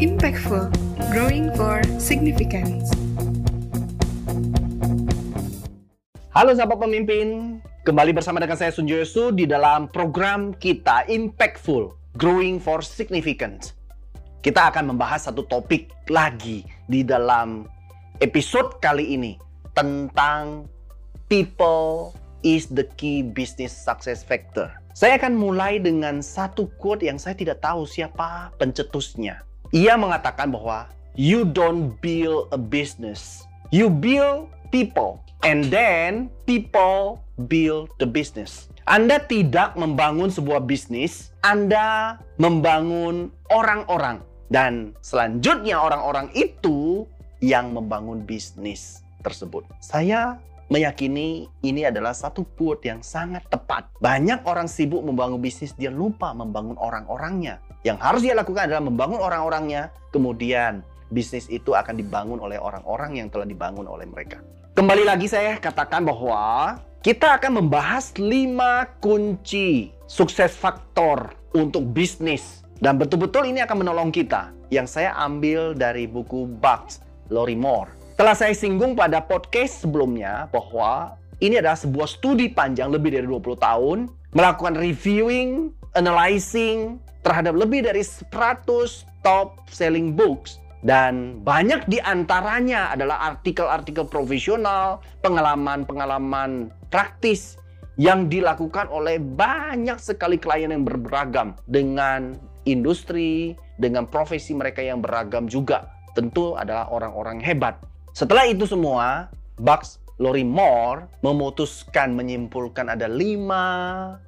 Impactful, growing for significance. Halo sahabat pemimpin, kembali bersama dengan saya Sunjo Yosu di dalam program kita Impactful, Growing for Significance. Kita akan membahas satu topik lagi di dalam episode kali ini tentang people is the key business success factor. Saya akan mulai dengan satu quote yang saya tidak tahu siapa pencetusnya. Ia mengatakan bahwa you don't build a business, you build people. And then people build the business. Anda tidak membangun sebuah bisnis, Anda membangun orang-orang. Dan selanjutnya orang-orang itu yang membangun bisnis tersebut. Saya meyakini ini adalah satu quote yang sangat tepat. Banyak orang sibuk membangun bisnis, dia lupa membangun orang-orangnya. Yang harus dia lakukan adalah membangun orang-orangnya, kemudian bisnis itu akan dibangun oleh orang-orang yang telah dibangun oleh mereka. Kembali lagi saya katakan bahwa kita akan membahas lima kunci sukses faktor untuk bisnis. Dan betul-betul ini akan menolong kita. Yang saya ambil dari buku Bugs Lori Moore. Telah saya singgung pada podcast sebelumnya bahwa ini adalah sebuah studi panjang lebih dari 20 tahun melakukan reviewing, analyzing terhadap lebih dari 100 top selling books dan banyak di antaranya adalah artikel-artikel profesional, pengalaman-pengalaman praktis yang dilakukan oleh banyak sekali klien yang beragam dengan industri, dengan profesi mereka yang beragam juga. Tentu adalah orang-orang hebat. Setelah itu semua, Bucks Lori Moore memutuskan menyimpulkan ada lima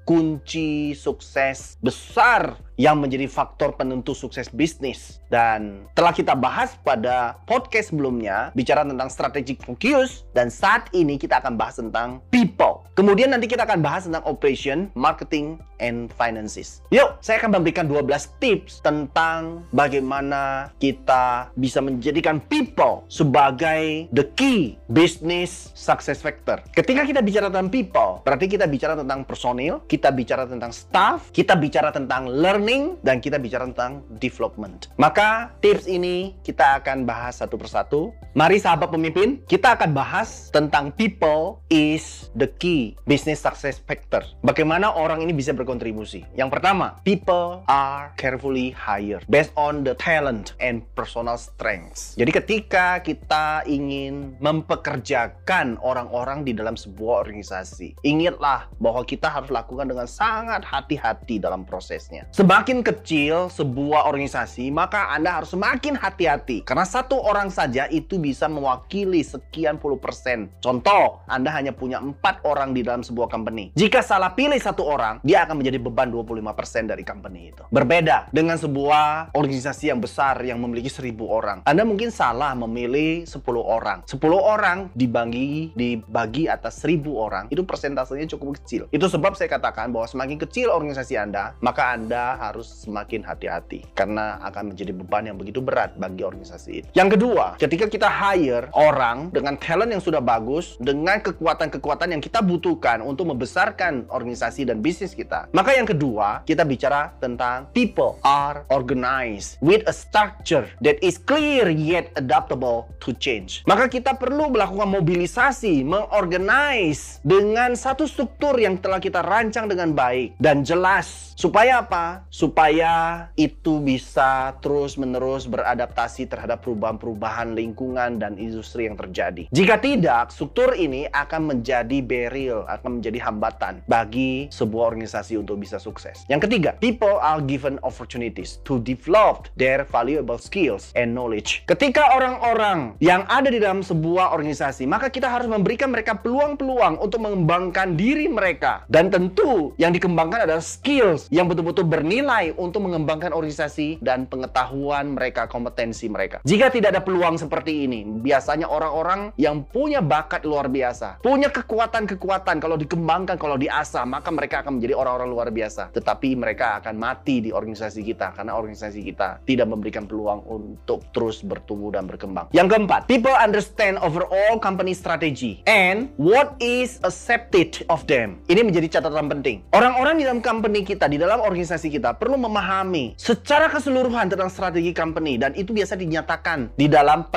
kunci sukses besar yang menjadi faktor penentu sukses bisnis. Dan telah kita bahas pada podcast sebelumnya, bicara tentang strategic focus, dan saat ini kita akan bahas tentang people. Kemudian nanti kita akan bahas tentang operation, marketing, and finances. Yuk, saya akan memberikan 12 tips tentang bagaimana kita bisa menjadikan people sebagai the key business success factor. Ketika kita bicara tentang people, berarti kita bicara tentang personil, kita bicara tentang staff, kita bicara tentang learning, dan kita bicara tentang development. Maka tips ini kita akan bahas satu persatu. Mari sahabat pemimpin, kita akan bahas tentang people is the key business success factor. Bagaimana orang ini bisa berkontribusi. Yang pertama, people are carefully hired based on the talent and personal strengths. Jadi ketika kita ingin mempekerjakan orang-orang di dalam sebuah organisasi, ingatlah bahwa kita harus lakukan dengan sangat hati-hati dalam prosesnya. Semakin kecil sebuah organisasi, maka Anda harus semakin hati-hati. Karena satu orang saja itu bisa mewakili sekian puluh persen. Contoh, Anda hanya punya empat orang di dalam sebuah company. Jika salah pilih satu orang, dia akan menjadi beban 25% dari company itu. Berbeda dengan sebuah organisasi yang besar yang memiliki seribu orang. Anda mungkin salah memilih 10 orang. 10 orang dibagi dibagi atas seribu orang, itu persentasenya cukup kecil. Itu sebab saya katakan bahwa semakin kecil organisasi Anda, maka Anda harus semakin hati-hati karena akan menjadi beban yang begitu berat bagi organisasi itu. Yang kedua, ketika kita hire orang dengan talent yang sudah bagus, dengan kekuatan-kekuatan yang kita butuhkan untuk membesarkan organisasi dan bisnis kita, maka yang kedua, kita bicara tentang people are organized with a structure that is clear yet adaptable to change. Maka kita perlu melakukan mobilisasi, mengorganize dengan satu struktur yang telah kita rancang dengan baik dan jelas. Supaya apa? Supaya itu bisa terus-menerus beradaptasi terhadap perubahan-perubahan lingkungan dan industri yang terjadi. Jika tidak, struktur ini akan menjadi barrier, akan menjadi hambatan bagi sebuah organisasi untuk bisa sukses. Yang ketiga, people are given opportunities to develop their valuable skills and knowledge. Ketika orang-orang yang ada di dalam sebuah organisasi, maka kita harus memberikan mereka peluang-peluang untuk mengembangkan diri mereka. Dan tentu yang dikembangkan adalah skills yang betul-betul bernilai untuk mengembangkan organisasi dan pengetahuan mereka, kompetensi mereka. Jika tidak ada peluang seperti ini, ini biasanya orang-orang yang punya bakat luar biasa, punya kekuatan-kekuatan kalau dikembangkan, kalau diasah, maka mereka akan menjadi orang-orang luar biasa. Tetapi mereka akan mati di organisasi kita karena organisasi kita tidak memberikan peluang untuk terus bertumbuh dan berkembang. Yang keempat, people understand overall company strategy and what is accepted of them. Ini menjadi catatan penting. Orang-orang di dalam company kita, di dalam organisasi kita perlu memahami secara keseluruhan tentang strategi company dan itu biasa dinyatakan di dalam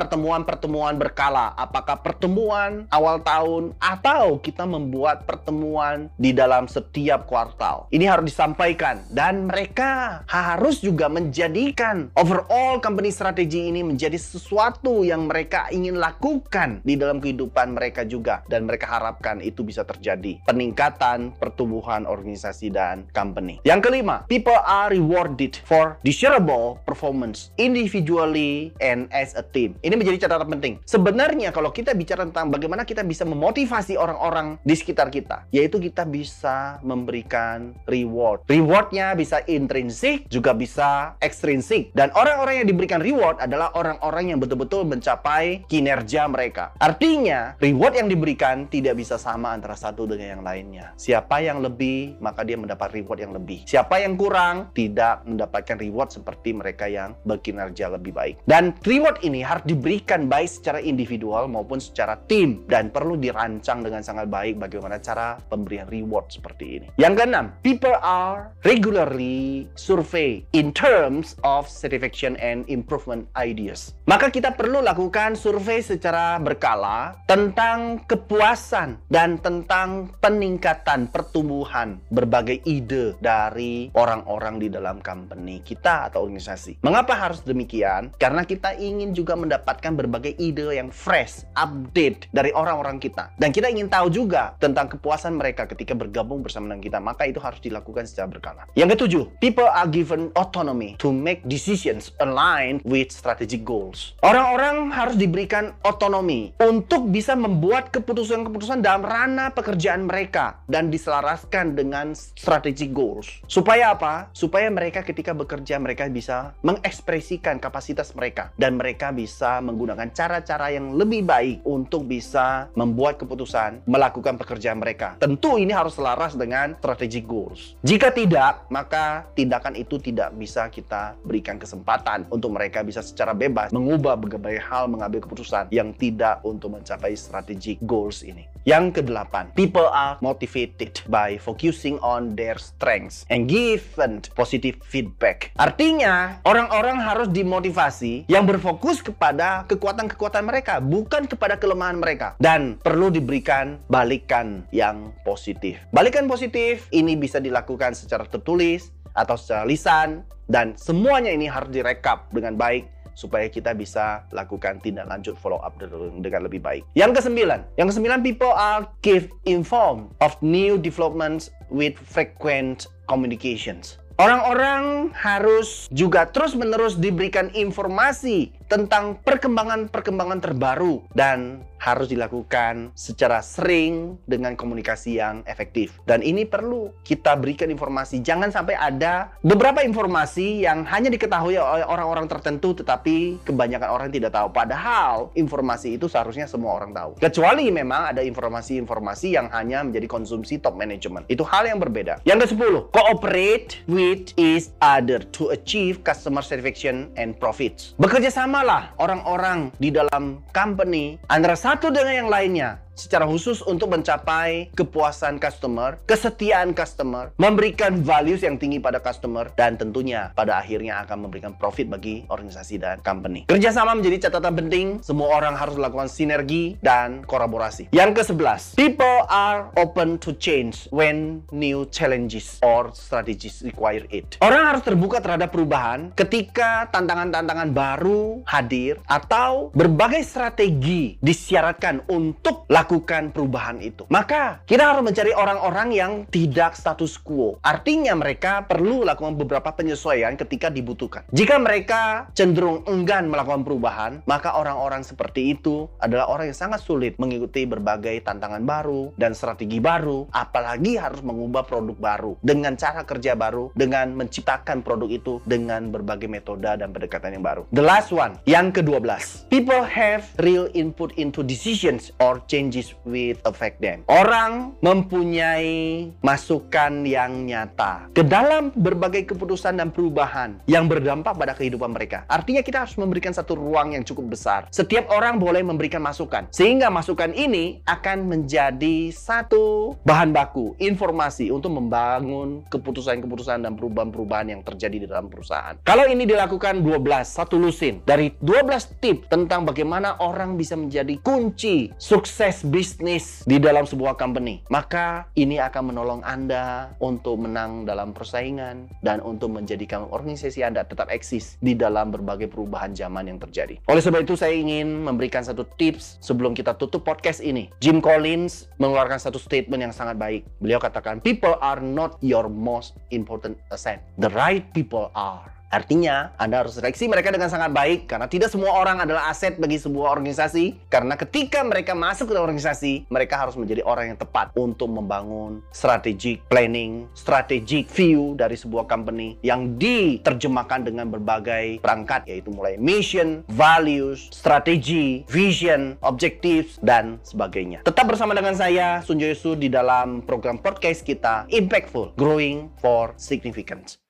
pertemuan-pertemuan berkala. Apakah pertemuan awal tahun atau kita membuat pertemuan di dalam setiap kuartal. Ini harus disampaikan dan mereka harus juga menjadikan overall company strategy ini menjadi sesuatu yang mereka ingin lakukan di dalam kehidupan mereka juga dan mereka harapkan itu bisa terjadi. Peningkatan pertumbuhan organisasi dan company. Yang kelima, people are rewarded for desirable performance individually and as a team. Ini menjadi catatan penting. Sebenarnya kalau kita bicara tentang bagaimana kita bisa memotivasi orang-orang di sekitar kita, yaitu kita bisa memberikan reward. Rewardnya bisa intrinsik, juga bisa ekstrinsik. Dan orang-orang yang diberikan reward adalah orang-orang yang betul-betul mencapai kinerja mereka. Artinya, reward yang diberikan tidak bisa sama antara satu dengan yang lainnya. Siapa yang lebih, maka dia mendapat reward yang lebih. Siapa yang kurang, tidak mendapatkan reward seperti mereka yang berkinerja lebih baik. Dan reward ini harus diberikan baik secara individual maupun secara tim dan perlu dirancang dengan sangat baik bagaimana cara pemberian reward seperti ini. Yang keenam, people are regularly survey in terms of satisfaction and improvement ideas. Maka kita perlu lakukan survei secara berkala tentang kepuasan dan tentang peningkatan pertumbuhan berbagai ide dari orang-orang di dalam company kita atau organisasi. Mengapa harus demikian? Karena kita ingin juga mendapatkan berbagai ide yang fresh, update dari orang-orang kita. Dan kita ingin tahu juga tentang kepuasan mereka ketika bergabung bersama dengan kita. Maka itu harus dilakukan secara berkala. Yang ketujuh, people are given autonomy to make decisions aligned with strategic goals. Orang-orang harus diberikan otonomi untuk bisa membuat keputusan-keputusan dalam ranah pekerjaan mereka dan diselaraskan dengan strategic goals. Supaya apa? Supaya mereka ketika bekerja mereka bisa mengekspresikan kapasitas mereka dan mereka bisa menggunakan cara-cara yang lebih baik untuk bisa membuat keputusan, melakukan pekerjaan mereka. Tentu ini harus selaras dengan strategic goals. Jika tidak, maka tindakan itu tidak bisa kita berikan kesempatan untuk mereka bisa secara bebas mengubah berbagai hal, mengambil keputusan yang tidak untuk mencapai strategic goals ini. Yang kedelapan, people are motivated by focusing on their strengths and given positive feedback. Artinya, orang-orang harus dimotivasi yang berfokus kepada kekuatan-kekuatan mereka, bukan kepada kelemahan mereka. Dan perlu diberikan balikan yang positif. Balikan positif ini bisa dilakukan secara tertulis atau secara lisan dan semuanya ini harus direkap dengan baik supaya kita bisa lakukan tindak lanjut follow up dengan lebih baik. Yang kesembilan, yang kesembilan people are keep informed of new developments with frequent communications. Orang-orang harus juga terus-menerus diberikan informasi tentang perkembangan-perkembangan terbaru dan harus dilakukan secara sering dengan komunikasi yang efektif. Dan ini perlu kita berikan informasi. Jangan sampai ada beberapa informasi yang hanya diketahui oleh orang-orang tertentu tetapi kebanyakan orang tidak tahu. Padahal informasi itu seharusnya semua orang tahu. Kecuali memang ada informasi-informasi yang hanya menjadi konsumsi top management. Itu hal yang berbeda. Yang ke-10, cooperate with each other to achieve customer satisfaction and profits. Bekerja samalah orang-orang di dalam company antara satu dengan yang lainnya secara khusus untuk mencapai kepuasan customer, kesetiaan customer, memberikan values yang tinggi pada customer, dan tentunya pada akhirnya akan memberikan profit bagi organisasi dan company. Kerjasama menjadi catatan penting, semua orang harus melakukan sinergi dan kolaborasi. Yang ke-11, people are open to change when new challenges or strategies require it. Orang harus terbuka terhadap perubahan ketika tantangan-tantangan baru hadir atau berbagai strategi disyaratkan untuk lakukan melakukan perubahan itu. Maka kita harus mencari orang-orang yang tidak status quo. Artinya mereka perlu lakukan beberapa penyesuaian ketika dibutuhkan. Jika mereka cenderung enggan melakukan perubahan, maka orang-orang seperti itu adalah orang yang sangat sulit mengikuti berbagai tantangan baru dan strategi baru, apalagi harus mengubah produk baru dengan cara kerja baru, dengan menciptakan produk itu dengan berbagai metode dan pendekatan yang baru. The last one, yang ke-12. People have real input into decisions or changes with affect them. Orang mempunyai masukan yang nyata ke dalam berbagai keputusan dan perubahan yang berdampak pada kehidupan mereka. Artinya kita harus memberikan satu ruang yang cukup besar. Setiap orang boleh memberikan masukan. Sehingga masukan ini akan menjadi satu bahan baku, informasi untuk membangun keputusan-keputusan dan perubahan-perubahan yang terjadi di dalam perusahaan. Kalau ini dilakukan 12, satu lusin dari 12 tips tentang bagaimana orang bisa menjadi kunci sukses bisnis di dalam sebuah company, maka ini akan menolong Anda untuk menang dalam persaingan dan untuk menjadikan organisasi Anda tetap eksis di dalam berbagai perubahan zaman yang terjadi. Oleh sebab itu saya ingin memberikan satu tips sebelum kita tutup podcast ini. Jim Collins mengeluarkan satu statement yang sangat baik. Beliau katakan, "People are not your most important asset. The right people are." Artinya, Anda harus seleksi mereka dengan sangat baik karena tidak semua orang adalah aset bagi sebuah organisasi. Karena ketika mereka masuk ke organisasi, mereka harus menjadi orang yang tepat untuk membangun strategic planning, strategic view dari sebuah company yang diterjemahkan dengan berbagai perangkat yaitu mulai mission, values, strategi, vision, objectives dan sebagainya. Tetap bersama dengan saya Sunjo di dalam program podcast kita Impactful Growing for Significance.